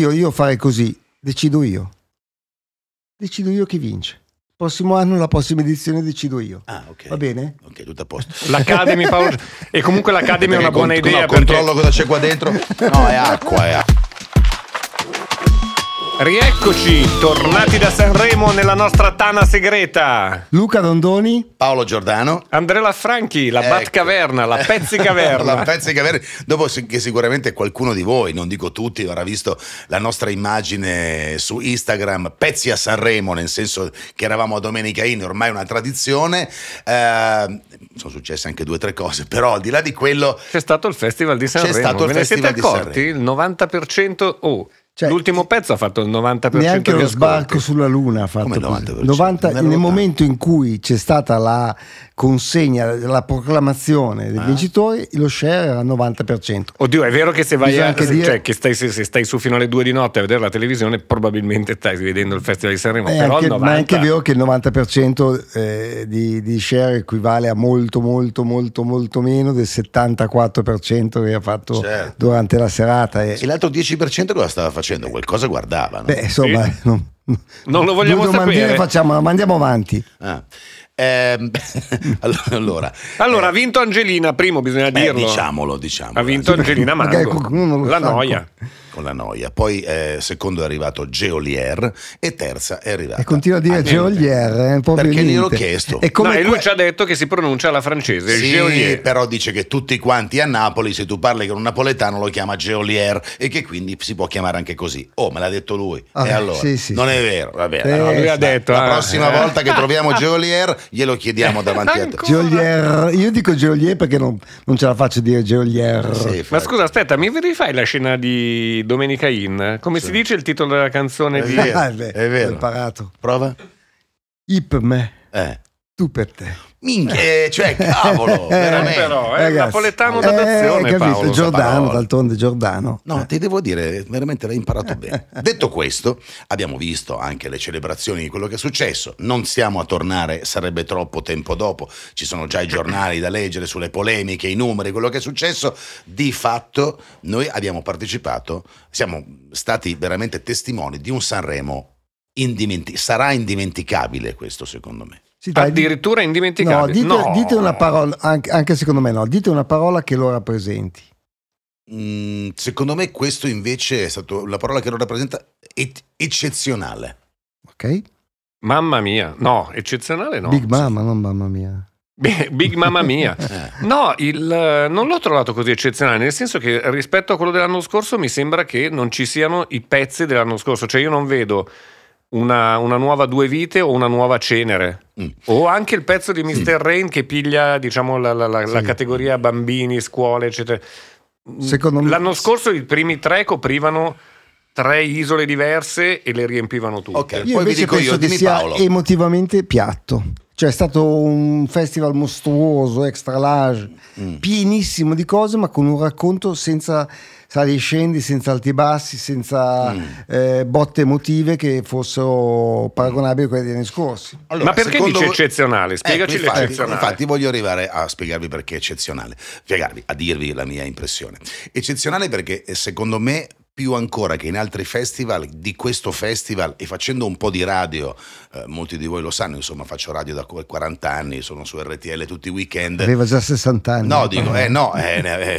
Io, io farei così, decido io. Decido io chi vince. Prossimo anno, la prossima edizione, decido io. Ah, ok. Va bene? Ok, tutto a posto. L'Academy Paolo... E comunque l'Academy è una buona cont- idea. no, perché- controllo cosa c'è qua dentro. No, è acqua, è acqua. Rieccoci, tornati da Sanremo nella nostra tana segreta. Luca Dondoni, Paolo Giordano. Andrea Franchi, la Ecco. Batcaverna, la Pezzicaverna. la Pezzicaverna. Dopo che sicuramente qualcuno di voi, non dico tutti, avrà visto la nostra immagine su Instagram, pezzi a Sanremo, nel senso che eravamo a Domenica In, ormai è una tradizione. Eh, sono successe anche due o tre cose, però al di là di quello... C'è stato il Festival di Sanremo. stato il Ve ne siete Festival accorti? Il 90%. Oh, Cioè, l'ultimo pezzo ha fatto il 90% neanche lo sbarco sulla Luna ha fatto così. 90%? 90 Nel nel 80. momento in cui c'è stata la consegna, la proclamazione dei Ah. vincitori, lo share era al 90%. Oddio, è vero che se vai a, dire- cioè, che stai, se, se stai su fino alle 2 di notte a vedere la televisione, probabilmente stai vedendo il Festival di Sanremo. È però anche- il 90 ma è anche vero che il 90% eh, di, di share equivale a molto molto molto molto meno del 74% che ha fatto Certo. durante la serata. E, E l'altro 10% cosa stava facendo? Qualcosa guardava, no? beh, insomma, Sì. non, Non lo vogliamo domandine sapere. facciamo, ma andiamo avanti. Ah. Ehm, allora, Allora, eh, ha vinto Angelina, primo bisogna eh, dirlo. diciamo, diciamolo. Ha vinto Angelina Magari Mango. non La noia. Con la noia. Poi eh, secondo è arrivato Geolier e terza è arrivata. E continua a dire Anita. Geolier, eh, proprio Perché gliel'ho chiesto. È come no, e lui ci ha detto che si pronuncia alla francese, Sì, Geolier. però dice che tutti quanti a Napoli, se tu parli con un napoletano, lo chiama Geolier e che quindi si può chiamare anche così. Oh, me l'ha detto lui. Ah, e allora? sì, sì, non sì. è vero, va bene. Eh, allora, lui ha detto, la ah, prossima eh. volta che troviamo Geolier, glielo chiediamo davanti a te. Geolier, io dico Geolier perché non, non ce la faccio a dire Geolier. Sì, Ma scusa, aspetta, mi rifai la scena di Domenica In? Come si dice il titolo della canzone È di... vero. Ah, è vero. L'ho imparato. Prova? I per me, Eh. Tu per te. Minchia, eh, cioè, cavolo, Eh, veramente. però, eh, Ragazzi, napoletano eh, d'adozione, capito, Paolo. Giordano, d'altronde Giordano. No, ti devo dire, veramente l'hai imparato bene. Detto questo, abbiamo visto anche le celebrazioni di quello che è successo. Non stiamo a tornare, sarebbe troppo tempo dopo. Ci sono già i giornali da leggere sulle polemiche, i numeri, quello che è successo. Di fatto, noi abbiamo partecipato, siamo stati veramente testimoni di un Sanremo indimenti- sarà indimenticabile questo, secondo me. Sì, dai, Addirittura no, indimenticabile. dite, No. dite una parola, anche, anche secondo me no, dite una parola che lo rappresenti. Mm, secondo me questo invece è stato la parola che lo rappresenta et- eccezionale. Ok? Mamma mia, no, eccezionale no. Big Mama, non mamma mia. Big Mamma mia. Eh. No, il, non l'ho trovato così eccezionale, nel senso che rispetto a quello dell'anno scorso mi sembra che non ci siano i pezzi dell'anno scorso, cioè io non vedo una, una nuova Due Vite o una nuova Cenere. Mm. O anche il pezzo di Mr. Rain che piglia diciamo, la, la- la- la Sì. categoria bambini, scuole, eccetera. Secondo me- L'anno scorso i primi tre coprivano tre isole diverse e le riempivano tutte. Ok. Io Poi vi invece dico penso io, che sia Paolo. emotivamente piatto. Cioè è stato un festival mostruoso, extra large, Mm. pienissimo di cose, ma con un racconto senza sali e scendi, senza alti e bassi, senza Mm. eh, botte emotive che fossero paragonabili a quelle degli anni scorsi. Allora, Ma perché dice voi- eccezionale? Spiegaci Ecco, infatti, l'eccezionale. Infatti voglio arrivare a spiegarvi perché è eccezionale, spiegarvi, a dirvi la mia impressione. Eccezionale perché eh, secondo me più ancora che in altri festival, di questo festival e facendo un po' di radio, eh, molti di voi lo sanno, insomma faccio radio da 40 anni, sono su RTL tutti i weekend. Aveva già 60 anni. No, dico, eh no, eh, eh,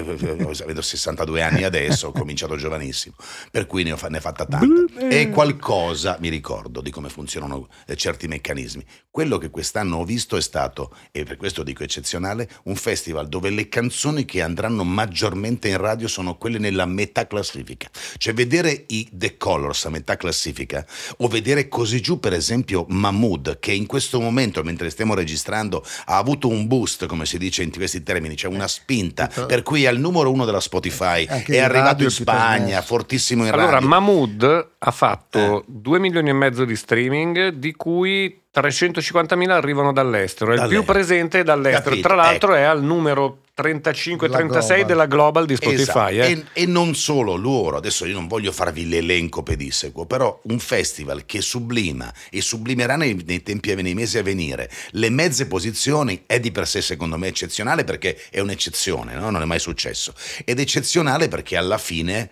avendo 62 anni adesso, ho cominciato giovanissimo, per cui ne ho, ne ho fatta tanta. E qualcosa mi ricordo di come funzionano eh, certi meccanismi. Quello che quest'anno ho visto è stato, e per questo dico eccezionale, un festival dove le canzoni che andranno maggiormente in radio sono quelle nella metà classifica. Cioè vedere i The Colors a metà classifica o vedere così giù per esempio Mahmood che in questo momento mentre stiamo registrando ha avuto un boost come si dice in questi termini, cioè una spinta per cui è al numero uno della Spotify, è arrivato in. Spagna, fortissimo in Allora, radio. Mahmood ha fatto Eh. 2 milioni e mezzo di streaming, di cui 350.000 arrivano dall'estero. È il più presente è dall'estero. Capito, Tra l'altro ecco. è al numero 35-36 Global. della Global di Spotify. Esatto. eh. E, e non solo loro, adesso io non voglio farvi l'elenco pedissequo, però un festival che sublima e sublimerà nei, nei tempi e nei mesi a venire le mezze posizioni è di per sé secondo me eccezionale perché è un'eccezione, no? non è mai successo. Ed eccezionale perché alla fine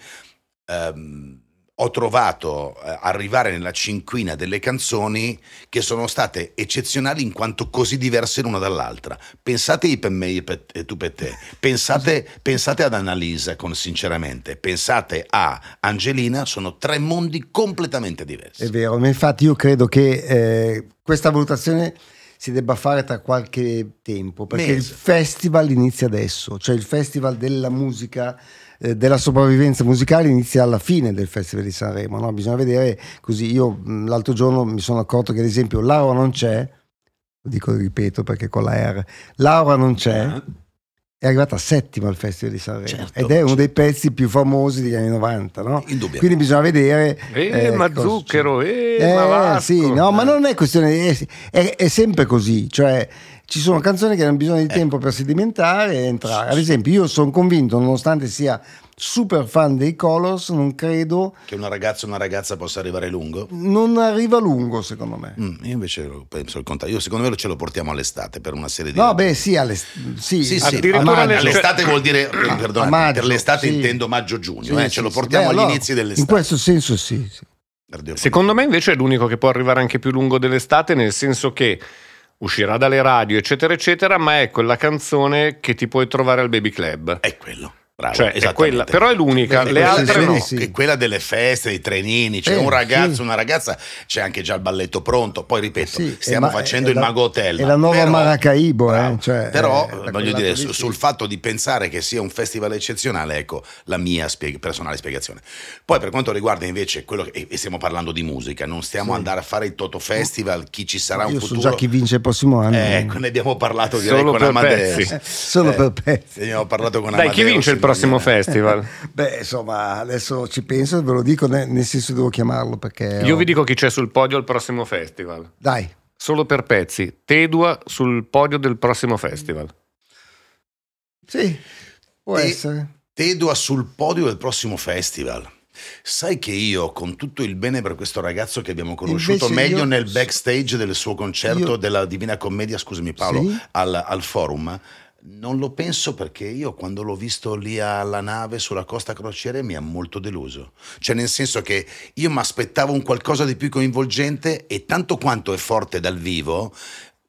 ehm, ho trovato eh, arrivare nella cinquina delle canzoni che sono state eccezionali in quanto così diverse l'una dall'altra. Pensate i per me e tu per te, pensate, pensate ad Annalisa con sinceramente, pensate a Angelina, sono tre mondi completamente diversi. È vero, ma infatti io credo che eh, questa valutazione si debba fare tra qualche tempo, perché Mese. il festival inizia adesso, cioè il festival della musica eh, della sopravvivenza musicale inizia alla fine del Festival di Sanremo, no? bisogna vedere così. Io l'altro giorno mi sono accorto che ad esempio Laura non c'è, lo dico ripeto perché con la R, Laura non c'è. Uh-huh. È arrivata settima al Festival di Sanremo certo, ed è uno dei pezzi più famosi degli anni 90, no? Quindi bisogna vedere. Eh, eh ma zucchero, eh, eh ma sì, no, ma non è questione, è, è sempre così, cioè ci sono canzoni che hanno bisogno di eh. tempo per sedimentare e entrare. Ad esempio, io sono convinto, nonostante sia super fan dei Colors, non credo che una ragazza o una ragazza possa arrivare lungo. Non arriva lungo, secondo me. Mm, io invece penso il contrario. Io secondo me ce lo portiamo all'estate per una serie di No, beh, sì, all'est- sì, sì, sì. Addirittura all'estate vuol dire eh, perdona, maggio, per l'estate sì. intendo maggio-giugno, sì, eh, ce lo portiamo beh, agli allora, inizi dell'estate. In questo senso sì, sì. Secondo me invece è l'unico che può arrivare anche più lungo dell'estate, nel senso che uscirà dalle radio, eccetera, eccetera, ma è quella canzone che ti puoi trovare al Baby Club. È quello. Bravo, cioè, è quella, però è l'unica, le altre no. Sì. È quella delle feste, dei trenini, c'è eh, un ragazzo, sì. una ragazza, c'è anche già il balletto pronto. Poi ripeto, sì, stiamo ma, facendo il la, Mago Hotel. È la nuova però, Maracaibo, eh? cioè, però voglio dire, su, sul fatto di pensare che sia un festival eccezionale, ecco la mia spieg- personale spiegazione. Poi per quanto riguarda invece quello che, e stiamo parlando di musica, non stiamo andando a fare il Toto Festival, chi ci sarà un io futuro. so già chi vince il prossimo anno. Ecco, ne abbiamo parlato direi Solo con Amadeus. Solo per pezzi. Ne abbiamo parlato con Dai, chi vince il prossimo festival? festival? Beh, insomma, adesso ci penso e ve lo dico, nel senso devo chiamarlo perché... Io ho... vi dico chi c'è sul podio al prossimo festival. Dai. Solo per pezzi. Tedua sul podio del prossimo festival. Sì, può Te- essere. Tedua sul podio del prossimo festival. Sai che io, con tutto il bene per questo ragazzo che abbiamo conosciuto Invece meglio io... nel backstage del suo concerto io... della Divina Commedia, scusami Paolo, sì? al, al forum, non lo penso perché io quando l'ho visto lì alla nave sulla costa crociere mi ha molto deluso. Cioè nel senso che io mi aspettavo un qualcosa di più coinvolgente e tanto quanto è forte dal vivo,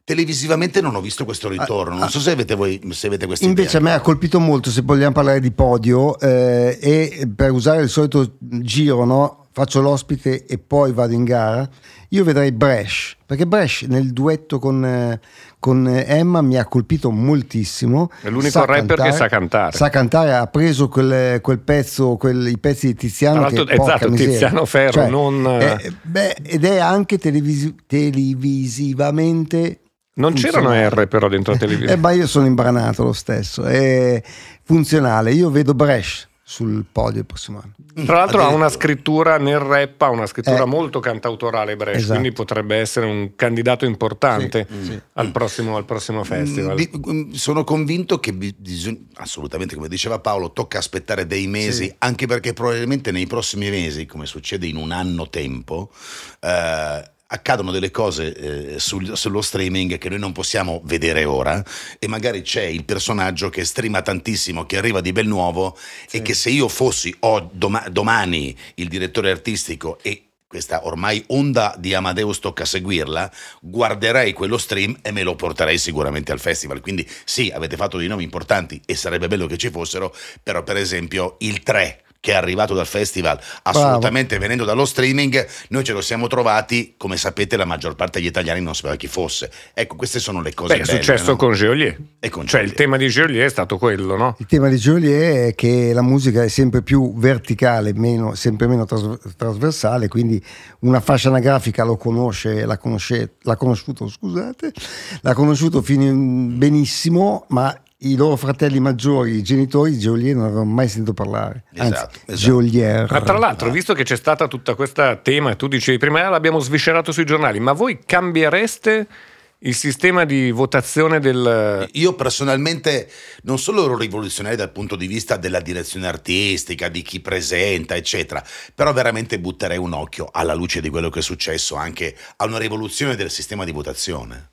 televisivamente non ho visto questo ritorno. Non so se avete voi se avete questa Invece idea. a me ha colpito molto, se vogliamo parlare di podio, eh, e per usare il solito giro, no? Faccio l'ospite e poi vado in gara, io vedrei Bresh, perché Bresh nel duetto con, eh, con Emma mi ha colpito moltissimo. È l'unico rapper cantare, che sa cantare. Sa cantare, ha preso quel, quel pezzo, quel, i pezzi di Tiziano. Che, esatto, Tiziano Ferro, cioè, non... È, beh, ed è anche televisi- televisivamente non c'erano R però dentro la televisione. eh, ma io sono imbranato lo stesso, è funzionale. Io vedo Bresh sul podio il prossimo anno. Tra l'altro ha una scrittura nel rap, ha una scrittura eh, molto cantautorale Brecht, esatto. quindi potrebbe essere un candidato importante sì, sì. Al, prossimo, al, prossimo, mm, festival. Mm, sono convinto che bisogna, assolutamente come diceva Paolo, tocca aspettare dei mesi, sì. anche perché probabilmente nei prossimi mesi, come succede in un anno tempo, eh, accadono delle cose eh, sul, sullo streaming che noi non possiamo vedere ora e magari c'è il personaggio che streama tantissimo, che arriva di bel nuovo sì. e che se io fossi o doma- domani il direttore artistico e questa ormai onda di Amadeus tocca seguirla, guarderei quello stream e me lo porterei sicuramente al festival. Quindi sì, avete fatto dei nomi importanti e sarebbe bello che ci fossero, però per esempio il 3 che è arrivato dal festival, assolutamente Bravo. venendo dallo streaming, noi ce lo siamo trovati, come sapete la maggior parte degli italiani non sapeva chi fosse. Ecco, queste sono le cose Beh, belle. È successo no? con Geolier. E con cioè Geolier. il tema di Geolier è stato quello, no? Il tema di Geolier è che la musica è sempre più verticale, meno, sempre meno tras- trasversale, quindi una fascia anagrafica lo conosce, l'ha, conosce, l'ha conosciuto, scusate, l'ha conosciuto fin benissimo, ma i loro fratelli maggiori, i genitori Geolier non avevano mai sentito parlare. Anzi, esatto, esatto. Geolier. Ma tra l'altro, visto che c'è stata tutta questa tema, tu dicevi prima, ah, l'abbiamo sviscerato sui giornali, ma voi cambiereste il sistema di votazione del... Io personalmente non solo ero rivoluzionario dal punto di vista della direzione artistica, di chi presenta, eccetera, però veramente butterei un occhio alla luce di quello che è successo anche a una rivoluzione del sistema di votazione.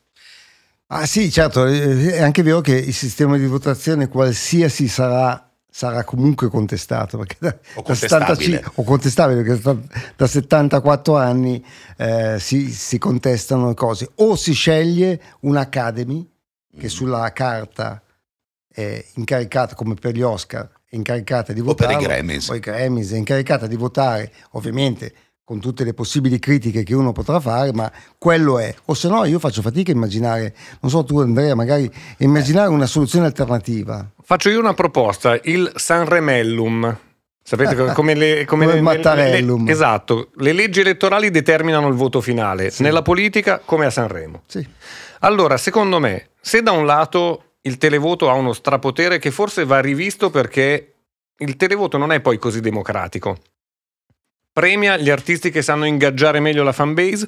Ah sì, certo, è anche vero che il sistema di votazione qualsiasi sarà sarà comunque contestato perché da, O da 75 o contestabile perché da, da 74 anni eh, si, si contestano cose. O si sceglie un'Academy che Mm. sulla carta è incaricata come per gli Oscar è incaricata di O per votare o i Grammys è incaricata di votare ovviamente con tutte le possibili critiche che uno potrà fare, ma quello è. O se no io faccio fatica a immaginare, non so tu Andrea, magari immaginare una soluzione alternativa. Faccio io una proposta, il Sanremellum. Sapete co- come le Come il le- le- esatto, le leggi elettorali determinano il voto finale, Sì. nella politica come a Sanremo. Sì. Allora, secondo me, se da un lato il televoto ha uno strapotere che forse va rivisto perché il televoto non è poi così democratico. Premia gli artisti che sanno ingaggiare meglio la fanbase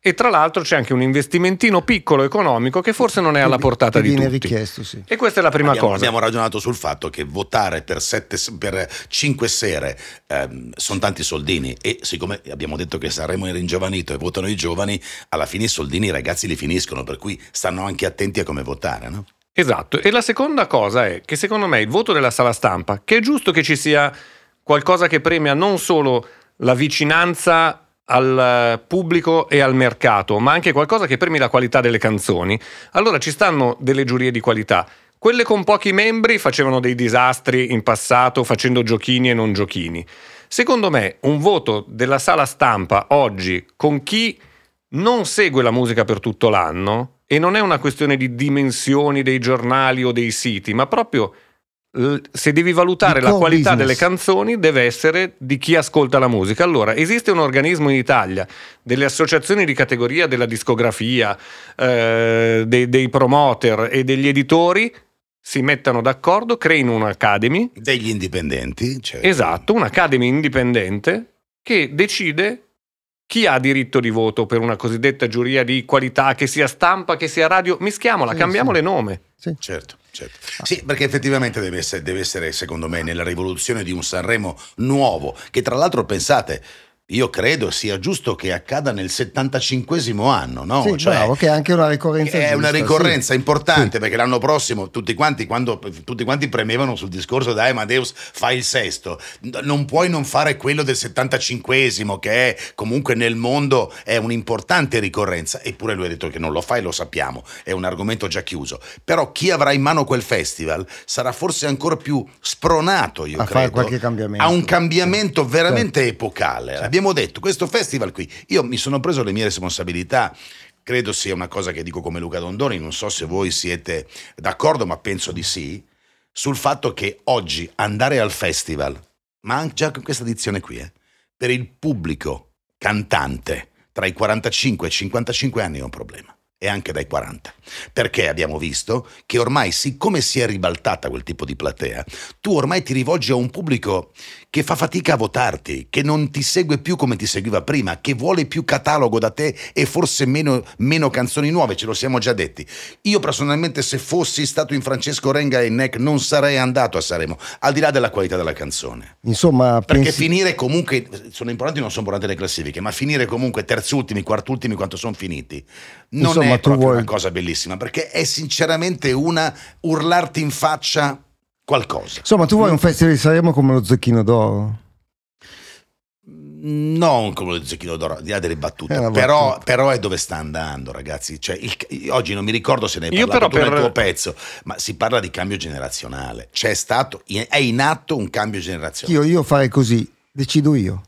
e tra l'altro c'è anche un investimentino piccolo economico che forse non è alla portata di tutti. richiesto, sì. E questa è la prima abbiamo, cosa. abbiamo ragionato sul fatto che votare per, sette, per cinque sere sono tanti soldini e siccome abbiamo detto che Sanremo è ringiovanito e votano i giovani, alla fine i soldini i ragazzi li finiscono, per cui stanno anche attenti a come votare. No? Esatto, e la seconda cosa è che secondo me il voto della sala stampa, che è giusto che ci sia qualcosa che premia non solo la vicinanza al eh, pubblico e al mercato, ma anche qualcosa che premi la qualità delle canzoni, allora ci stanno delle giurie di qualità. Quelle con pochi membri facevano dei disastri in passato facendo giochini e non giochini. Secondo me un voto della sala stampa oggi con chi non segue la musica per tutto l'anno e non è una questione di dimensioni dei giornali o dei siti, ma proprio se devi valutare la qualità business. delle canzoni deve essere di chi ascolta la musica. Allora, esiste un organismo in Italia, delle associazioni di categoria della discografia, eh, dei, dei promoter e degli editori si mettano d'accordo, creino un'academy, Degli indipendenti. cioè- esatto, un'academy indipendente che decide chi ha diritto di voto per una cosiddetta giuria di qualità, che sia stampa, che sia radio, mischiamola, Sì, cambiamole sì. nome. Sì. Certo, certo. Sì, perché effettivamente deve essere, deve essere, secondo me, nella rivoluzione di un Sanremo nuovo, che tra l'altro pensate, io credo sia giusto che accada nel 75 anno, no? Sì, Cioè, bravo, che è anche una ricorrenza. è una giusta, ricorrenza sì. importante perché l'anno prossimo tutti quanti, quando, tutti quanti premevano sul discorso dai Amadeus fa il sesto non puoi non fare quello del 75esimo che è comunque nel mondo è un'importante ricorrenza eppure lui ha detto che non lo fa e lo sappiamo è un argomento già chiuso però chi avrà in mano quel festival sarà forse ancora più spronato io A credo fare qualche cambiamento. a un cambiamento Sì. veramente epocale abbiamo detto questo festival qui io mi sono preso le mie responsabilità credo sia una cosa che dico come Luca Dondoni, non so se voi siete d'accordo, ma penso di sì, sul fatto che oggi andare al festival, ma anche già con questa edizione qui, eh, per il pubblico cantante tra i 45 e i 55 anni è un problema. E anche dai 40. Perché abbiamo visto che ormai, siccome si è ribaltata quel tipo di platea, tu ormai ti rivolgi a un pubblico che fa fatica a votarti, che non ti segue più come ti seguiva prima, che vuole più catalogo da te e forse meno, meno canzoni nuove, ce lo siamo già detti. Io personalmente se fossi stato in Francesco Renga e Neck non sarei andato a Sanremo, al di là della qualità della canzone. Insomma, Perché pensi- finire comunque, sono importanti, non sono importanti le classifiche, ma finire comunque terzultimi, quartultimi, quanto sono finiti, non Insomma, è tu proprio vuoi- una cosa bellissima, perché è sinceramente una urlarti in faccia qualcosa. insomma, tu vuoi un festival di Sanremo come lo Zecchino d'Oro? Non come lo zecchino d'oro, al di là delle battute, però, battuta. però è dove sta andando, ragazzi. Cioè, il- oggi non mi ricordo se ne hai Io parlato però tu nel per- tuo pezzo, ma si parla di cambio generazionale. C'è stato, è in atto un cambio generazionale. Io, io farei così, decido io.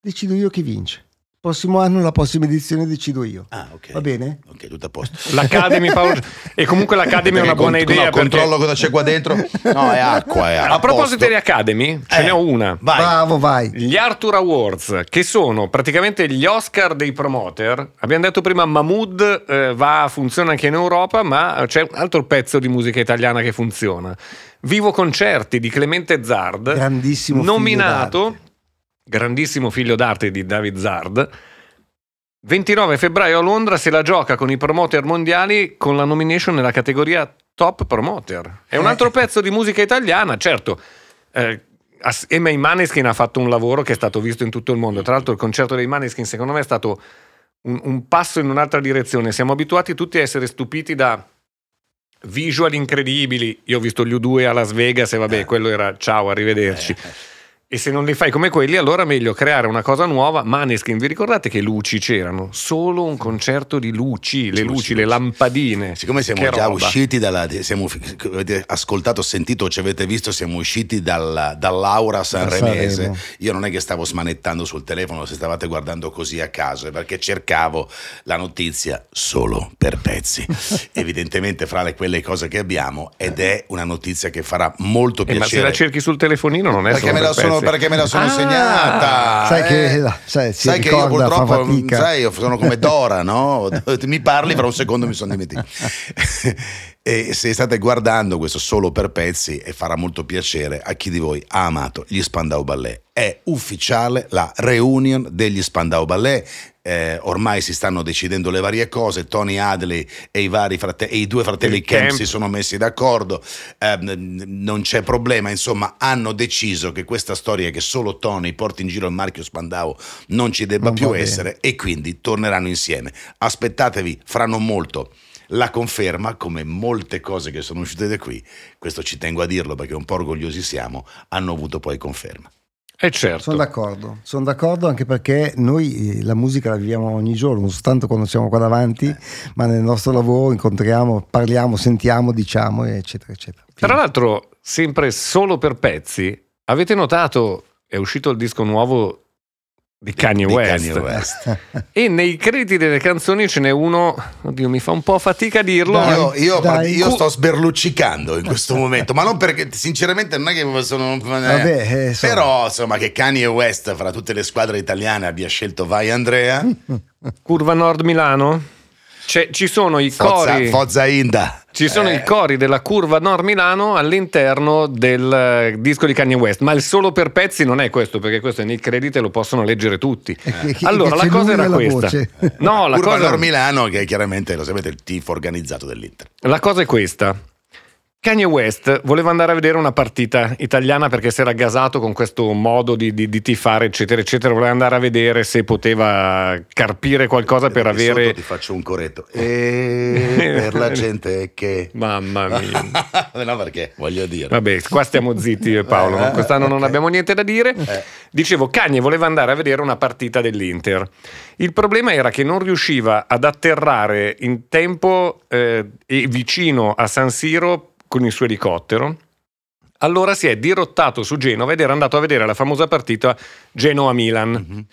Decido io chi vince. Prossimo anno, la prossima edizione, decido io. Ah, ok. Va bene? Ok, tutto a posto. L'Academy Paolo- e comunque l'Academy è una buona con- idea no, perché controllo cosa c'è qua dentro. No, è acqua. È a proposito posto. di Academy, ce Eh, ne ho una. Vai. Bravo, vai. Gli Arthur Awards, che sono praticamente gli Oscar dei promoter. Abbiamo detto prima Mahmood eh, va, funziona anche in Europa, ma c'è un altro pezzo di musica italiana che funziona. Vivo Concerti di Clemente Zard, nominato. Grandissimo figlio d'arte di David Zard. 29 febbraio a Londra se la gioca con i promoter mondiali con la nomination nella categoria Top Promoter. È un Eh. altro pezzo di musica italiana, certo. Eh, Emma i Maneskin ha fatto un lavoro che è stato visto in tutto il mondo. Tra l'altro, il concerto dei Maneskin, secondo me, è stato un, un passo in un'altra direzione. Siamo abituati tutti a essere stupiti da visual incredibili. Io ho visto gli U2 a Las Vegas e vabbè, Eh. quello era ciao, arrivederci. E se non li fai come quelli, allora meglio creare una cosa nuova. Maneskin, vi ricordate che luci c'erano? Solo un concerto di luci, le Luci, luci, luci. le lampadine. Siccome siamo Che già roba. usciti dalla. Siamo, avete ascoltato, sentito ci avete visto, siamo usciti dal, dall'aura sanremese. Io non è che stavo smanettando sul telefono se stavate guardando così a caso, è perché cercavo la notizia solo per pezzi. Evidentemente, fra le, quelle cose che abbiamo, ed è una notizia che farà molto Eh, ma se piacere. la cerchi sul telefonino non è perché solo me, per la sono. Perché me la sono Ah, segnata. Sai che, eh. la- sai, si Sai che io purtroppo, sai, io sono come Dora, no? Mi parli, fra un secondo mi sono dimenticato. e se state guardando questo solo per pezzi, e farà molto piacere a chi di voi ha amato gli Spandau Ballet. È ufficiale la reunion degli Spandau Ballet. Eh, ormai si stanno decidendo le varie cose. Tony Hadley e i, vari frate- e i due fratelli Kemp Kemp. si sono messi d'accordo. Eh, non c'è problema. Insomma, hanno deciso che questa storia che solo Tony porti in giro il marchio Spandau non ci debba Non più essere e quindi torneranno insieme. Aspettatevi, fra non molto. La conferma, come molte cose che sono uscite da qui, questo ci tengo a dirlo perché un po' orgogliosi siamo, hanno avuto poi conferma. Eh certo. Sono d'accordo, sono d'accordo anche perché noi eh, la musica la viviamo ogni giorno, non soltanto quando siamo qua davanti, ma nel nostro lavoro incontriamo, parliamo, sentiamo, diciamo, eccetera, eccetera. Tra l'altro, sempre solo per pezzi, avete notato, è uscito il disco nuovo di Kanye Di West. Kanye West. E nei crediti delle canzoni ce n'è uno, oddio mi fa un po' fatica a dirlo. Dai. Io, io- dai. io sto sberluccicando in questo momento, ma non perché sinceramente non è che sono... Vabbè, eh, insomma. Però insomma che Kanye West fra tutte le squadre italiane abbia scelto Vai Andrea, Curva Nord Milano? C'è- ci sono i Forza, cori. Forza Inda. Ci sono Eh, i cori della curva Nord Milano all'interno del eh, disco di Kanye West, ma il solo per pezzi non è questo, perché questo è nei crediti e lo possono leggere tutti. che Allora, la cosa era questa. voce. No, la Curva cosa, Nord Milano, che chiaramente lo sapete, il tifo organizzato dell'Inter. la cosa è questa. Kanye West voleva andare a vedere una partita italiana perché si era gasato con questo modo di, di- di tifare, eccetera, eccetera. Voleva andare a vedere se poteva carpire qualcosa per avere. sotto ti faccio un coretto. E per la gente che... Mamma mia. no, perché voglio dire. Vabbè, qua stiamo zitti io e Paolo? Eh, quest'anno non ok. abbiamo niente da dire. Eh. Dicevo, Cagne voleva andare a vedere una partita dell'Inter. Il problema era che non riusciva ad atterrare in tempo eh, e vicino a San Siro con il suo elicottero. Allora si è dirottato su Genova ed era andato a vedere la famosa partita Genoa-Milan. Mhm.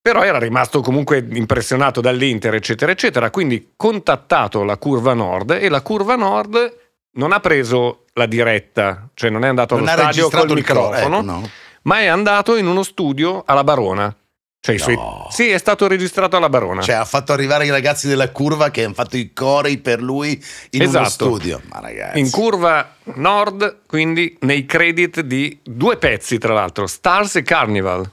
Però era rimasto comunque impressionato dall'Inter, eccetera, eccetera. Quindi contattato la curva nord e la curva nord non ha preso la diretta, cioè non è andato Non allo stadio col microfono, ecco, no. ma è andato in uno studio alla Barona. Cioè, i suoi- No. Sì, è stato registrato alla Barona. Cioè, ha fatto arrivare i ragazzi della curva che hanno fatto i cori per lui in uno Esatto. studio. Ma ragazzi, in curva nord, quindi nei credit di due pezzi, tra l'altro, Stars e Carnival.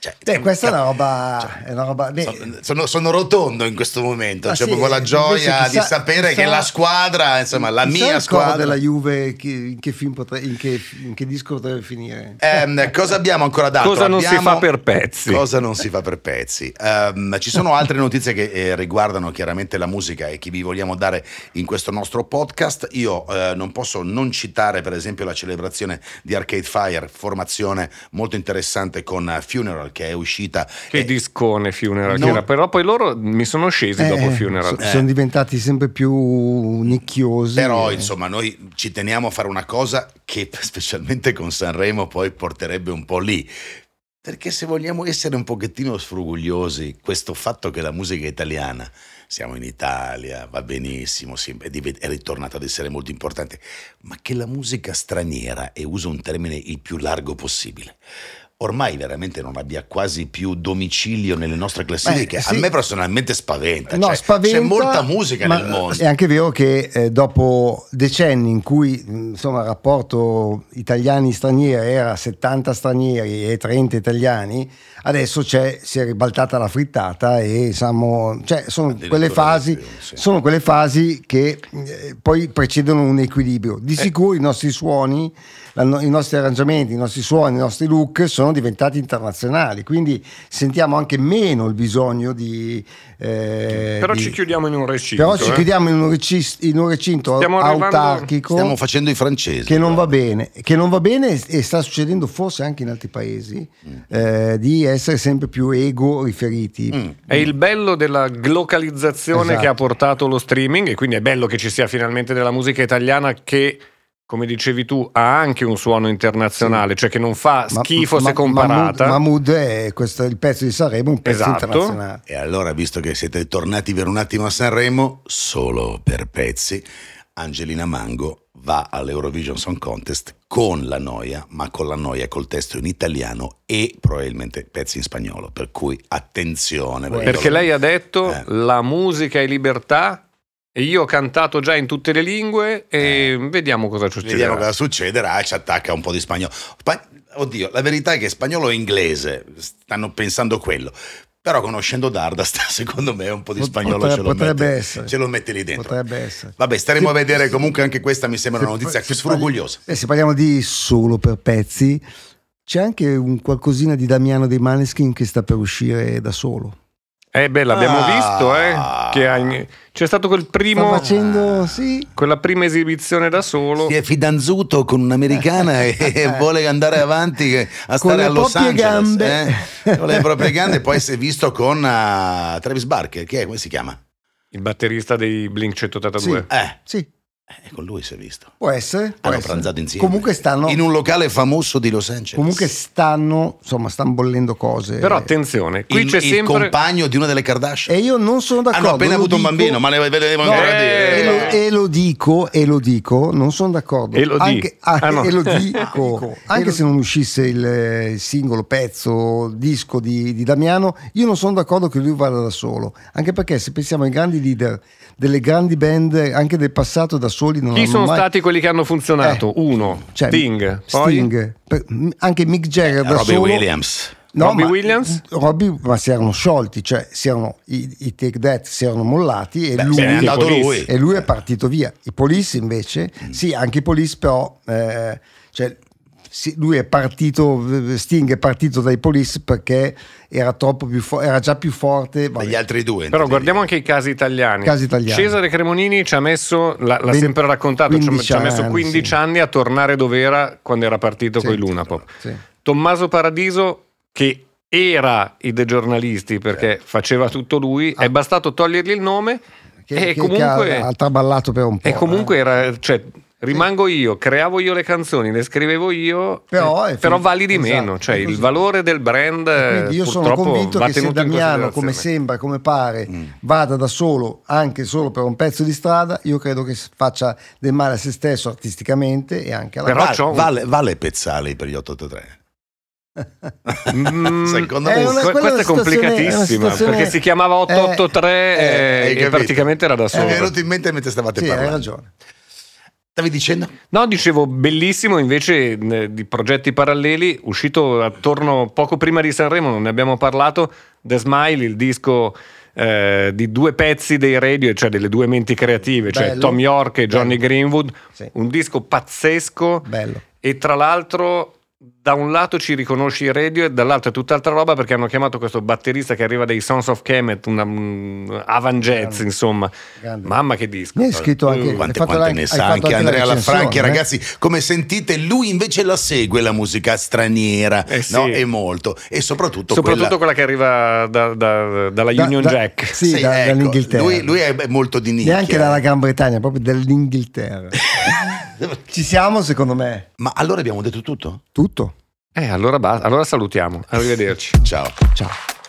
Cioè, Beh, questa è una roba... Cioè, è una roba beh, sono, sono- rotondo in questo momento. Ah, C'è sì, proprio la gioia chissà- di sapere che chissà- la squadra, insomma, la mia squadra. della Juve che- in che film potre- in che, in che disco potrebbe finire? Ehm, cosa abbiamo ancora dato? Cosa non si Abbiamo- fa per pezzi? Cosa non si fa per pezzi? Ehm, ci sono altre notizie che eh, riguardano chiaramente la musica e che vi vogliamo dare in questo nostro podcast. Io eh, non posso non citare, per esempio, la celebrazione di Arcade Fire, formazione molto interessante con eh, Funeral che è uscita. Che eh, discone Funeral che non- era, però poi loro mi sono scesi dopo Eh, Funeral. so- sono diventati sempre più nicchiosi. Però eh. insomma noi ci teniamo a fare una cosa che specialmente con Sanremo poi porterebbe un po' lì. Perché se vogliamo essere un pochettino sfrugugliosi, questo fatto che la musica italiana, siamo in Italia, va benissimo, è ritornata ad essere molto importante, ma che la musica straniera, e uso un termine il più largo possibile, ormai veramente non abbia quasi più domicilio nelle nostre classifiche, Beh, sì. a me personalmente spaventa. No, Cioè, spaventa, c'è molta musica nel mondo. È anche vero che eh, dopo decenni in cui mh, insomma, il rapporto italiani-stranieri era 70 stranieri e 30 italiani, adesso c'è, si è ribaltata la frittata e siamo, cioè, sono, quelle fasi, sì. sono quelle fasi che eh, poi precedono un equilibrio. Di sicuro i nostri suoni, la- i nostri arrangiamenti, i nostri suoni, i nostri look sono diventati internazionali, quindi sentiamo anche meno il bisogno di... eh, Però di- ci chiudiamo in un recinto. però ci eh. chiudiamo in un, recis- in un recinto Stiamo autarchico Stiamo facendo i francesi. che non va bene, che non va bene e- e sta succedendo forse anche in altri paesi Mm. eh, di essere sempre più ego riferiti. Mm. È il bello della glocalizzazione Esatto. che ha portato lo streaming e quindi è bello che ci sia finalmente della musica italiana che, come dicevi tu, ha anche un suono internazionale, cioè che non fa Ma- schifo ma- se comparata. Mahmood, Mahmood è questo, il pezzo di Sanremo, un pezzo Esatto. internazionale. E allora, visto che siete tornati per un attimo a Sanremo, solo per pezzi, Angelina Mango va all'Eurovision Song Contest con la noia, ma con la noia col testo in italiano e probabilmente pezzi in spagnolo. Per cui attenzione. Perché lei ha detto Eh. la musica è libertà e io ho cantato già in tutte le lingue e vediamo cosa Vediamo succederà. cosa succederà, ci attacca un po' di spagnolo. Spa- Oddio, la verità è che spagnolo e inglese stanno pensando quello. Però conoscendo Dardasta, secondo me un po' di spagnolo potrebbe- ce, lo potrebbe mette, essere. ce lo mette lì dentro. Potrebbe essere. Vabbè, staremo a vedere. Comunque anche questa mi sembra una Se notizia poi- che se parli- sfrugugliosa. eh, se parliamo di solo per pezzi, c'è anche un qualcosina di Damiano dei Maneskin che sta per uscire da solo. Eh beh, l'abbiamo Ah. visto, eh, che ha- c'è stato quel primo, Sta facendo, sì, quella prima esibizione da solo. Si è fidanzuto con un'americana e vuole andare avanti a Con stare le a Los proprie Angeles. gambe. eh? Con le proprie gambe. Poi si è visto con ah, Travis Barker, che è, come si chiama? Il batterista dei Blink 182. Eh, sì, eh, con lui si è visto. può essere. può Hanno essere. pranzato insieme. Comunque stanno, In un locale famoso di Los Angeles. comunque stanno, insomma, stanno bollendo cose. Però attenzione, qui il, c'è il sempre... compagno di una delle Kardashian. E io non sono d'accordo. Hanno appena lo avuto un dico- bambino, ma le vedremo No, ancora eh, e, dire. lo, e lo dico, e lo dico, non sono d'accordo. E lo di- anche, ah, ah, no. e lo dico, anche se non uscisse il, eh, il singolo pezzo, disco di, di Damiano, io non sono d'accordo che lui vada da solo. Anche perché se pensiamo ai grandi leader delle grandi band, anche del passato, da soli non Chi sono mai... stati quelli che hanno funzionato? Uno, cioè, Sting, Sting, per- anche Mick Jagger da Robbie solo. Williams. No, Robbie ma- Williams? Robbie, ma si erano sciolti, cioè si erano, i, i Take That si erano mollati e Beh, lui Police. lui. e lui è partito via. I Police invece, Mm. sì, anche i Police però, eh, cioè, lui è partito, Sting è partito dai Police perché era, troppo più fo- era già più forte. vabbè. Dagli altri due. Però guardiamo anche i casi italiani. Casi italiani. Cesare Cremonini ci ha messo, l'ha, l'ha sempre raccontato, ci ha- 15 ci ha messo anni, 15 sì. anni a tornare dove era quando era partito Sì. con i Lunapop. Sì. Tommaso Paradiso, che era i The Giornalisti perché faceva tutto lui, è bastato togliergli il nome Ah. Che, e che- che comunque... ha, ha traballato per un po'. E comunque eh. era, cioè, rimango io, creavo io le canzoni, le scrivevo io, Però eh, è però vali di esatto, meno, cioè è il valore del brand Quindi io eh, sono purtroppo convinto va che se Damiano, come sembra, come pare, Mm. vada da solo, anche solo per un pezzo di strada, io credo che faccia del male a se stesso artisticamente e anche alla Però Vale, un- vale, vale Pezzali per gli 883. Mm, Secondo È me una- questa è è complicatissima situazione- perché si chiamava 883 Eh, e- hai e praticamente era da Mi solo. è venuto in mente mentre stavate Sì, hai parlando. ragione. Stavi dicendo? No, dicevo bellissimo invece eh, di progetti paralleli, uscito attorno poco prima di Sanremo, non ne abbiamo parlato, The Smile, il disco eh, di due pezzi dei radio, cioè delle due menti creative, cioè Bello. Tom York e Johnny Bello. Greenwood, Sì. un disco pazzesco Bello. e tra l'altro da un lato ci riconosci i radio e dall'altro è tutt'altra roba perché hanno chiamato questo batterista che arriva dai Sons of Kemet, una jazz Grande. insomma. Grande. Mamma che disco. Mi hai scritto anche, Uh, Quante, quante anche- ne sa anche la Andrea Lafranchi, eh? ragazzi. Come sentite, lui invece la segue la musica straniera Eh sì. no? e molto. E soprattutto, Soprattutto quella. quella, che arriva da- da- dalla Da- Union da- Jack. Sì, Sì, da- ecco, dall'Inghilterra. Lui, lui è molto di nicchia. Neanche dalla Gran Bretagna, proprio dall'Inghilterra. Ci siamo, secondo me. Ma allora abbiamo detto tutto? Tutto. Eh, allora, basta. allora salutiamo. Arrivederci. Ciao. Ciao.